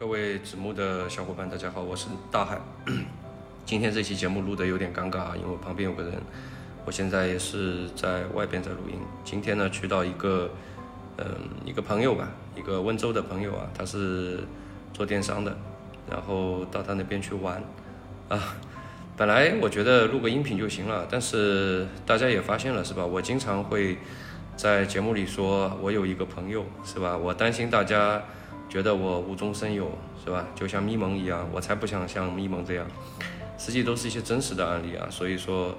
各位子木的小伙伴，大家好，我是大海。今天这期节目录的有点尴尬啊，因为我旁边有个人，我现在也是在外边在录音。今天呢，去到一个，嗯，一个朋友吧，一个温州的朋友啊，他是做电商的，然后到他那边去玩啊。本来我觉得录个音频就行了，但是大家也发现了是吧？我经常会在节目里说，我有一个朋友是吧？我担心大家觉得我无中生有是吧？就像咪蒙一样，我才不想像咪蒙这样。实际都是一些真实的案例啊，所以说，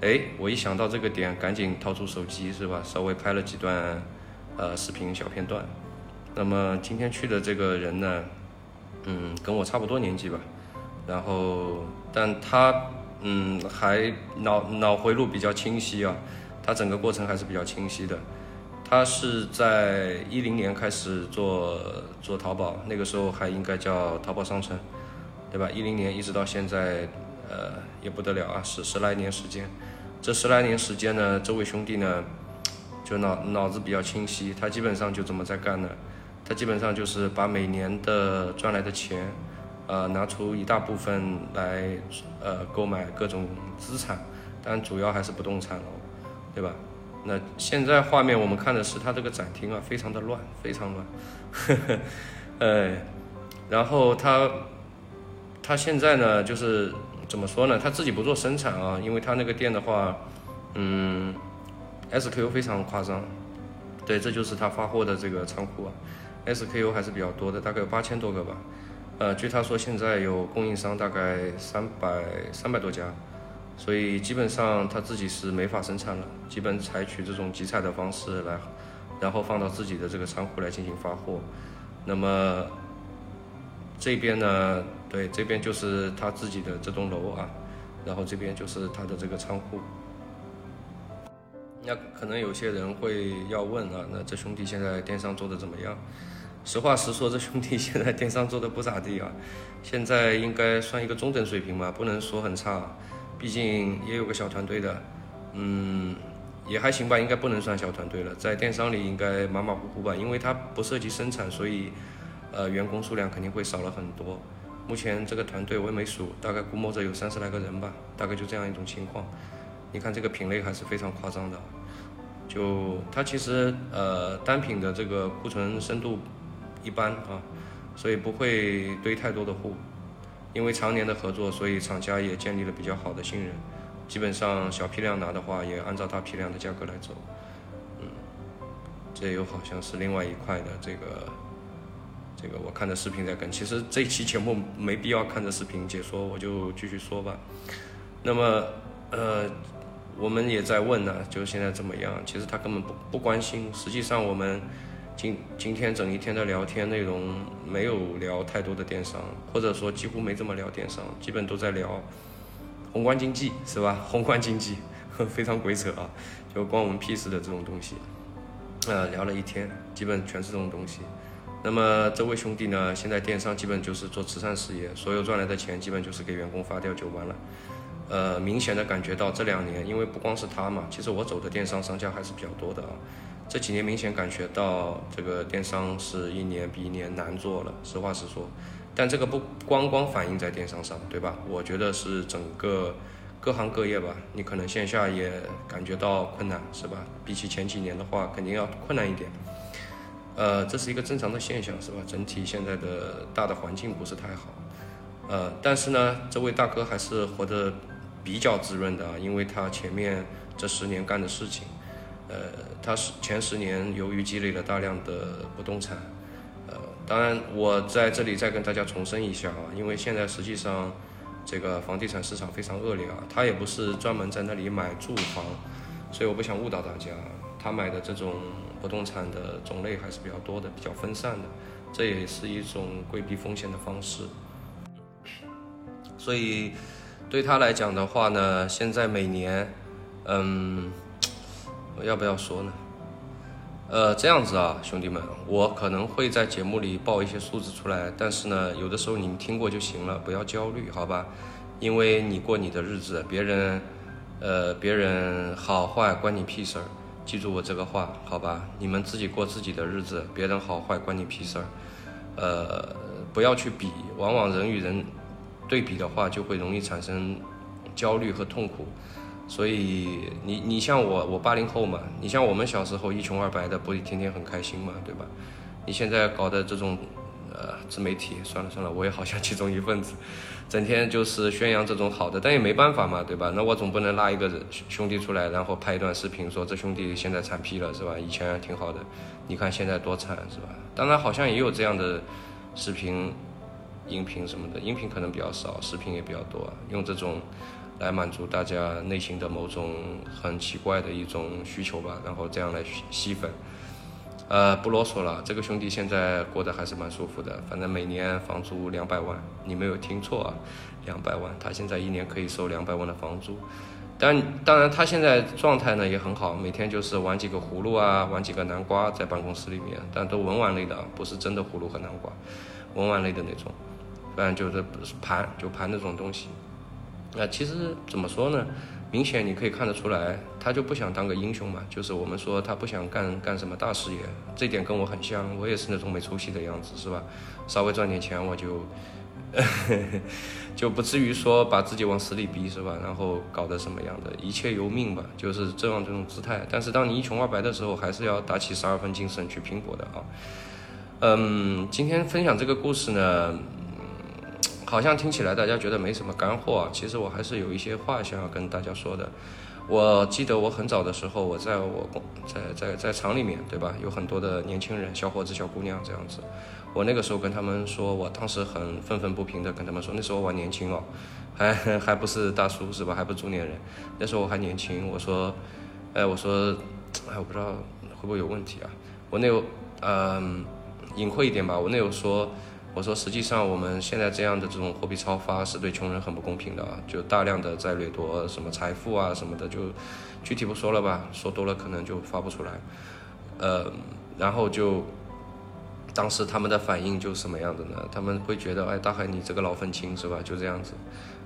哎，我一想到这个点，赶紧掏出手机是吧？稍微拍了几段呃视频小片段。那么今天去的这个人呢，嗯，跟我差不多年纪吧。然后，但他嗯还脑脑回路比较清晰啊，他整个过程还是比较清晰的。他是在一零年开始做做淘宝，那个时候还应该叫淘宝商城，对吧？一零年一直到现在，呃也不得了啊，十十来年时间。这十来年时间呢，这位兄弟呢就脑脑子比较清晰，他基本上就这么在干呢。他基本上就是把每年的赚来的钱。呃，拿出一大部分来，呃，购买各种资产，但主要还是不动产哦，对吧？那现在画面我们看的是他这个展厅啊，非常的乱，非常乱，呵呵，呃，然后他，他现在呢，就是怎么说呢？他自己不做生产啊，因为他那个店的话，嗯，SKU 非常夸张，对，这就是他发货的这个仓库啊，SKU 还是比较多的，大概有八千多个吧。呃，据他说，现在有供应商大概三百三百多家，所以基本上他自己是没法生产了，基本采取这种集采的方式来，然后放到自己的这个仓库来进行发货。那么这边呢，对，这边就是他自己的这栋楼啊，然后这边就是他的这个仓库。那可能有些人会要问啊，那这兄弟现在电商做的怎么样？实话实说，这兄弟现在电商做的不咋地啊，现在应该算一个中等水平吧，不能说很差，毕竟也有个小团队的，嗯，也还行吧，应该不能算小团队了，在电商里应该马马虎虎吧，因为它不涉及生产，所以，呃，员工数量肯定会少了很多。目前这个团队我也没数，大概估摸着有三十来个人吧，大概就这样一种情况。你看这个品类还是非常夸张的，就它其实呃单品的这个库存深度。一般啊，所以不会堆太多的货，因为常年的合作，所以厂家也建立了比较好的信任。基本上小批量拿的话，也按照大批量的价格来走。嗯，这又好像是另外一块的这个，这个我看的视频在跟。其实这期节目没必要看着视频解说，我就继续说吧。那么，呃，我们也在问呢，就现在怎么样？其实他根本不不关心。实际上我们。今今天整一天的聊天内容没有聊太多的电商，或者说几乎没怎么聊电商，基本都在聊宏观经济，是吧？宏观经济 非常鬼扯啊，就关我们屁事的这种东西。呃，聊了一天，基本全是这种东西。那么这位兄弟呢，现在电商基本就是做慈善事业，所有赚来的钱基本就是给员工发掉就完了。呃，明显的感觉到这两年，因为不光是他嘛，其实我走的电商商家还是比较多的啊。这几年明显感觉到这个电商是一年比一年难做了，实话实说。但这个不光光反映在电商上，对吧？我觉得是整个各行各业吧，你可能线下也感觉到困难，是吧？比起前几年的话，肯定要困难一点。呃，这是一个正常的现象，是吧？整体现在的大的环境不是太好。呃，但是呢，这位大哥还是活得比较滋润的啊，因为他前面这十年干的事情。呃，他是前十年由于积累了大量的不动产，呃，当然我在这里再跟大家重申一下啊，因为现在实际上这个房地产市场非常恶劣啊，他也不是专门在那里买住房，所以我不想误导大家，他买的这种不动产的种类还是比较多的，比较分散的，这也是一种规避风险的方式，所以对他来讲的话呢，现在每年，嗯。我要不要说呢？呃，这样子啊，兄弟们，我可能会在节目里报一些数字出来，但是呢，有的时候你们听过就行了，不要焦虑，好吧？因为你过你的日子，别人，呃，别人好坏关你屁事儿，记住我这个话，好吧？你们自己过自己的日子，别人好坏关你屁事儿，呃，不要去比，往往人与人对比的话，就会容易产生焦虑和痛苦。所以你你像我，我八零后嘛，你像我们小时候一穷二白的，不天天很开心嘛，对吧？你现在搞的这种呃自媒体，算了算了，我也好像其中一份子，整天就是宣扬这种好的，但也没办法嘛，对吧？那我总不能拉一个兄弟出来，然后拍一段视频说这兄弟现在惨批了，是吧？以前挺好的，你看现在多惨，是吧？当然好像也有这样的视频、音频什么的，音频可能比较少，视频也比较多，用这种。来满足大家内心的某种很奇怪的一种需求吧，然后这样来吸吸粉。呃，不啰嗦了，这个兄弟现在过得还是蛮舒服的，反正每年房租两百万，你没有听错啊，两百万，他现在一年可以收两百万的房租。但当然，他现在状态呢也很好，每天就是玩几个葫芦啊，玩几个南瓜在办公室里面，但都文玩类的，不是真的葫芦和南瓜，文玩类的那种，反正就是盘就盘那种东西。那其实怎么说呢？明显你可以看得出来，他就不想当个英雄嘛。就是我们说他不想干干什么大事业，这点跟我很像。我也是那种没出息的样子，是吧？稍微赚点钱我就，就不至于说把自己往死里逼，是吧？然后搞得什么样的，一切由命吧，就是这样这种姿态。但是当你一穷二白的时候，还是要打起十二分精神去拼搏的啊。嗯，今天分享这个故事呢。好像听起来大家觉得没什么干货啊，其实我还是有一些话想要跟大家说的。我记得我很早的时候，我在我工在在在厂里面，对吧？有很多的年轻人、小伙子、小姑娘这样子。我那个时候跟他们说，我当时很愤愤不平的跟他们说，那时候我年轻哦，还还不是大叔是吧？还不是中年人，那时候我还年轻。我说，哎，我说，哎，我不知道会不会有问题啊？我那有嗯隐晦一点吧，我那有说。我说，实际上我们现在这样的这种货币超发是对穷人很不公平的，就大量的在掠夺什么财富啊什么的，就具体不说了吧，说多了可能就发不出来。呃，然后就当时他们的反应就什么样的呢？他们会觉得，哎，大海你这个老愤青是吧？就这样子，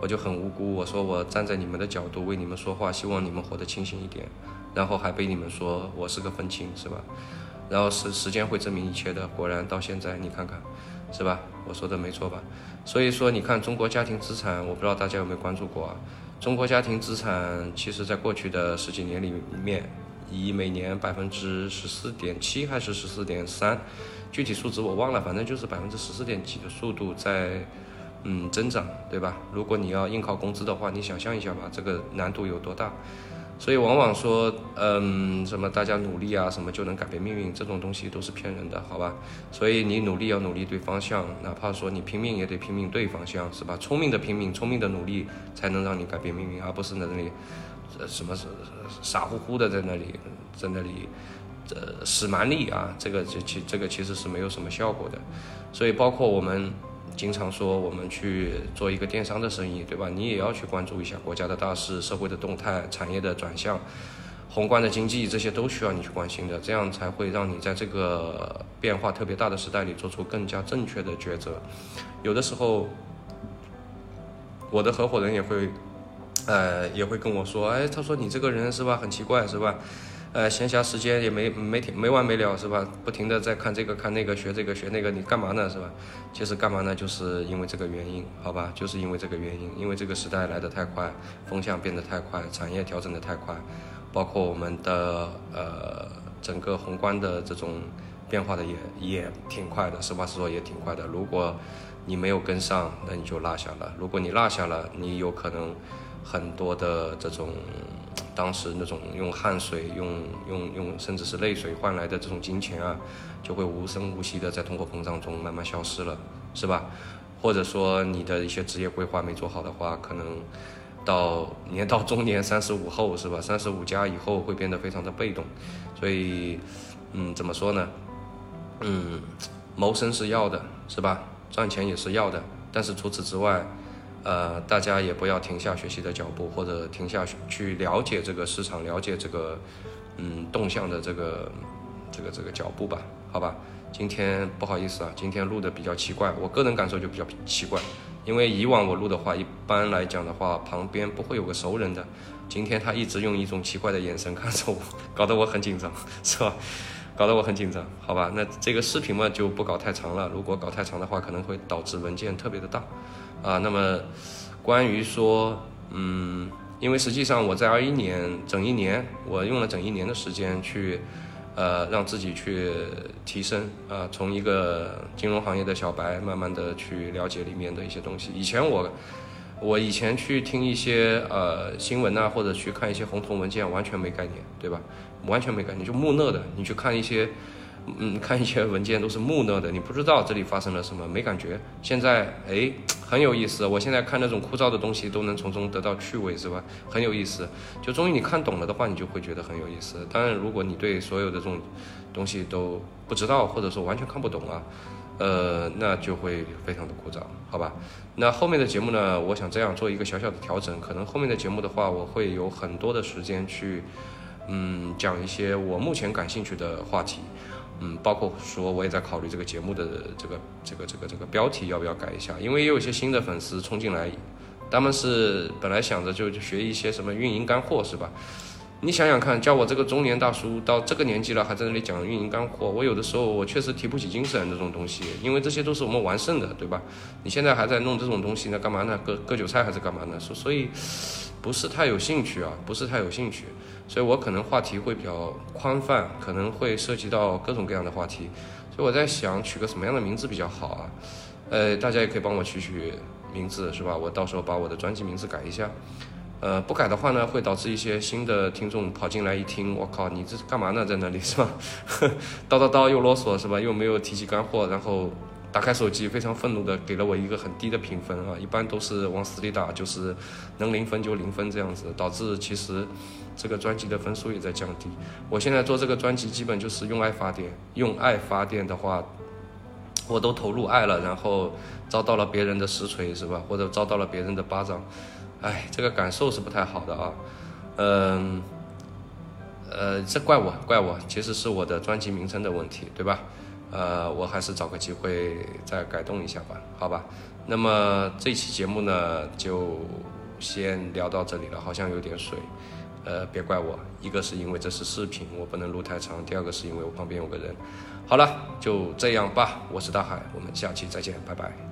我就很无辜。我说我站在你们的角度为你们说话，希望你们活得清醒一点，然后还被你们说我是个愤青是吧？然后时时间会证明一切的，果然到现在你看看。是吧？我说的没错吧？所以说，你看中国家庭资产，我不知道大家有没有关注过啊？中国家庭资产其实在过去的十几年里面，以每年百分之十四点七还是十四点三，具体数值我忘了，反正就是百分之十四点几的速度在嗯增长，对吧？如果你要硬靠工资的话，你想象一下吧，这个难度有多大？所以往往说，嗯，什么大家努力啊，什么就能改变命运，这种东西都是骗人的，好吧？所以你努力要努力对方向，哪怕说你拼命也得拼命对方向，是吧？聪明的拼命，聪明的努力，才能让你改变命运，而不是在那里，呃，什么是傻乎乎的在那里，在那里，呃，使蛮力啊，这个这其这个其实是没有什么效果的。所以包括我们。经常说我们去做一个电商的生意，对吧？你也要去关注一下国家的大事、社会的动态、产业的转向、宏观的经济，这些都需要你去关心的，这样才会让你在这个变化特别大的时代里做出更加正确的抉择。有的时候，我的合伙人也会，呃，也会跟我说，哎，他说你这个人是吧，很奇怪，是吧？呃，闲暇时间也没没停没完没了是吧？不停的在看这个看那个学这个学那个，你干嘛呢是吧？其实干嘛呢？就是因为这个原因，好吧？就是因为这个原因，因为这个时代来得太快，风向变得太快，产业调整的太快，包括我们的呃整个宏观的这种变化的也也挺快的，实话实说也挺快的。如果你没有跟上，那你就落下了；如果你落下了，你有可能很多的这种。当时那种用汗水、用用用，甚至是泪水换来的这种金钱啊，就会无声无息的在通货膨胀中慢慢消失了，是吧？或者说你的一些职业规划没做好的话，可能到年到中年三十五后，是吧？三十五加以后会变得非常的被动，所以，嗯，怎么说呢？嗯，谋生是要的，是吧？赚钱也是要的，但是除此之外。呃，大家也不要停下学习的脚步，或者停下去了解这个市场、了解这个嗯动向的这个这个这个脚步吧，好吧？今天不好意思啊，今天录的比较奇怪，我个人感受就比较奇怪，因为以往我录的话，一般来讲的话，旁边不会有个熟人的，今天他一直用一种奇怪的眼神看着我，搞得我很紧张，是吧？搞得我很紧张，好吧？那这个视频嘛就不搞太长了，如果搞太长的话，可能会导致文件特别的大，啊，那么关于说，嗯，因为实际上我在二一年整一年，我用了整一年的时间去，呃，让自己去提升，啊，从一个金融行业的小白，慢慢的去了解里面的一些东西。以前我。我以前去听一些呃新闻呐，或者去看一些红头文件，完全没概念，对吧？完全没概念，就木讷的。你去看一些，嗯，看一些文件都是木讷的，你不知道这里发生了什么，没感觉。现在哎，很有意思。我现在看那种枯燥的东西，都能从中得到趣味，是吧？很有意思。就终于你看懂了的话，你就会觉得很有意思。当然，如果你对所有的这种东西都不知道，或者说完全看不懂啊。呃，那就会非常的枯燥，好吧？那后面的节目呢？我想这样做一个小小的调整，可能后面的节目的话，我会有很多的时间去，嗯，讲一些我目前感兴趣的话题，嗯，包括说我也在考虑这个节目的这个这个这个这个标题要不要改一下，因为也有一些新的粉丝冲进来，他们是本来想着就学一些什么运营干货，是吧？你想想看，叫我这个中年大叔到这个年纪了，还在那里讲运营干货，我有的时候我确实提不起精神这种东西，因为这些都是我们完胜的，对吧？你现在还在弄这种东西，那干嘛呢？割割韭菜还是干嘛呢？所所以不是太有兴趣啊，不是太有兴趣，所以我可能话题会比较宽泛，可能会涉及到各种各样的话题，所以我在想取个什么样的名字比较好啊？呃，大家也可以帮我取取名字，是吧？我到时候把我的专辑名字改一下。呃，不改的话呢，会导致一些新的听众跑进来一听，我靠，你这是干嘛呢？在那里是吧？叨叨叨又啰嗦是吧？又没有提起干货，然后打开手机非常愤怒的给了我一个很低的评分啊！一般都是往死里打，就是能零分就零分这样子，导致其实这个专辑的分数也在降低。我现在做这个专辑基本就是用爱发电，用爱发电的话，我都投入爱了，然后遭到了别人的实锤是吧？或者遭到了别人的巴掌。哎，这个感受是不太好的啊，嗯，呃，这怪我，怪我，其实是我的专辑名称的问题，对吧？呃，我还是找个机会再改动一下吧，好吧？那么这期节目呢，就先聊到这里了，好像有点水，呃，别怪我，一个是因为这是视频，我不能录太长，第二个是因为我旁边有个人。好了，就这样吧，我是大海，我们下期再见，拜拜。